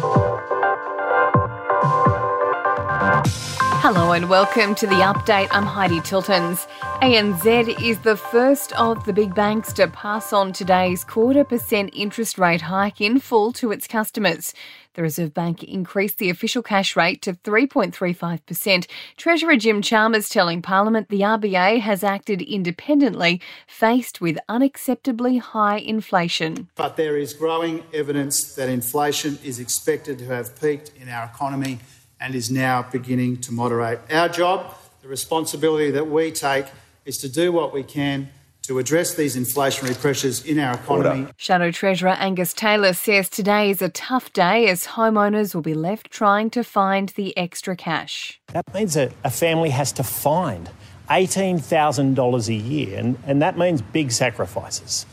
Thank you. Hello and welcome to the update. I'm Heidi Tiltons. ANZ is the first of the big banks to pass on today's quarter percent interest rate hike in full to its customers. The Reserve Bank increased the official cash rate to 3.35%. Treasurer Jim Chalmers telling Parliament the RBA has acted independently, faced with unacceptably high inflation. But there is growing evidence that inflation is expected to have peaked in our economy and is now beginning to moderate. Our job, the responsibility that we take, is to do what we can to address these inflationary pressures in our economy. Shadow Treasurer Angus Taylor says today is a tough day as homeowners will be left trying to find the extra cash. That means a, a family has to find $18,000 a year, and, and that means big sacrifices.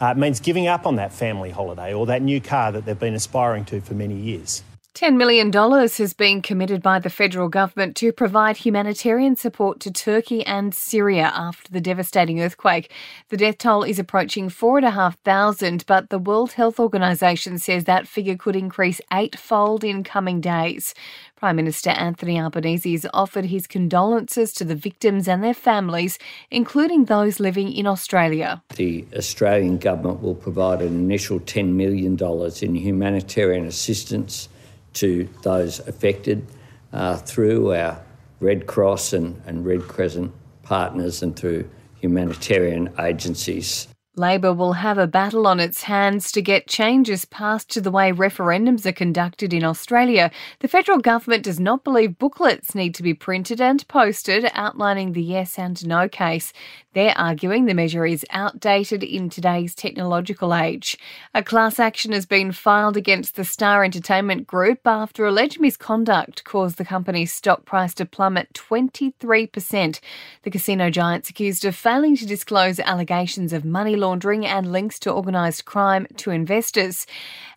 Uh, it means giving up on that family holiday or that new car that they've been aspiring to for many years. $10 million has been committed by the federal government to provide humanitarian support to Turkey and Syria after the devastating earthquake. The death toll is approaching 4,500, but the World Health Organization says that figure could increase eightfold in coming days. Prime Minister Anthony Albanese has offered his condolences to the victims and their families, including those living in Australia. The Australian government will provide an initial $10 million in humanitarian assistance to those affected uh, through our Red Cross and, and Red Crescent partners and through humanitarian agencies. Labor will have a battle on its hands to get changes passed to the way referendums are conducted in Australia. The federal government does not believe booklets need to be printed and posted outlining the yes and no case. They're arguing the measure is outdated in today's technological age. A class action has been filed against the Star Entertainment Group after alleged misconduct caused the company's stock price to plummet 23%. The casino giant's accused of failing to disclose allegations of money laundering and links to organised crime to investors.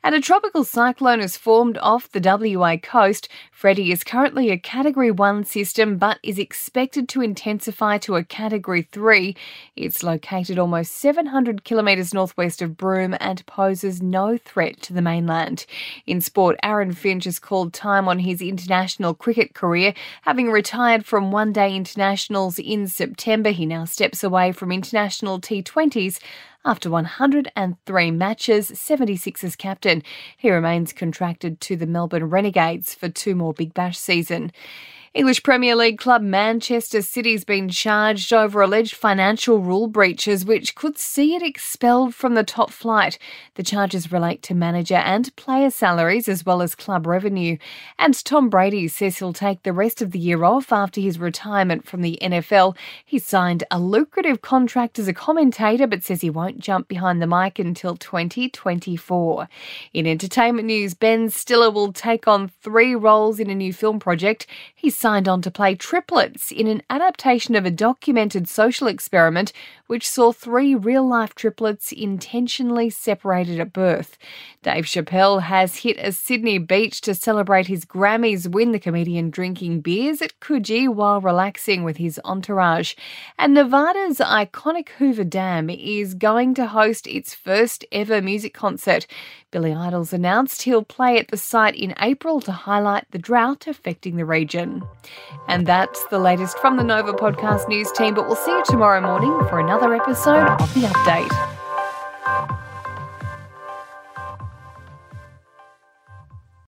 And a tropical cyclone has formed off the WA coast. Freddy is currently a Category 1 system but is expected to intensify to a Category 3. It's located almost 700 kilometres northwest of Broome and poses no threat to the mainland. In sport, Aaron Finch has called time on his international cricket career. Having retired from one day internationals in September, he now steps away from international T20s after 103 matches, 76 as captain. He remains contracted to the Melbourne Renegades for two more Big Bash season. English Premier League club Manchester City's been charged over alleged financial rule breaches, which could see it expelled from the top flight. The charges relate to manager and player salaries as well as club revenue. And Tom Brady says he'll take the rest of the year off after his retirement from the NFL. He signed a lucrative contract as a commentator, but says he won't jump behind the mic until 2024. In entertainment news, Ben Stiller will take on three roles in a new film project. He's signed on to play triplets in an adaptation of a documented social experiment which saw three real life triplets intentionally separated at birth. Dave Chappelle has hit a Sydney beach to celebrate his Grammys win, the comedian drinking beers at Coogee while relaxing with his entourage. And Nevada's iconic Hoover Dam is going to host its first ever music concert. Billy Idol's announced he'll play at the site in April to highlight the drought affecting the region. And that's the latest from the Nova Podcast News team, but we'll see you tomorrow morning for another episode of The Update.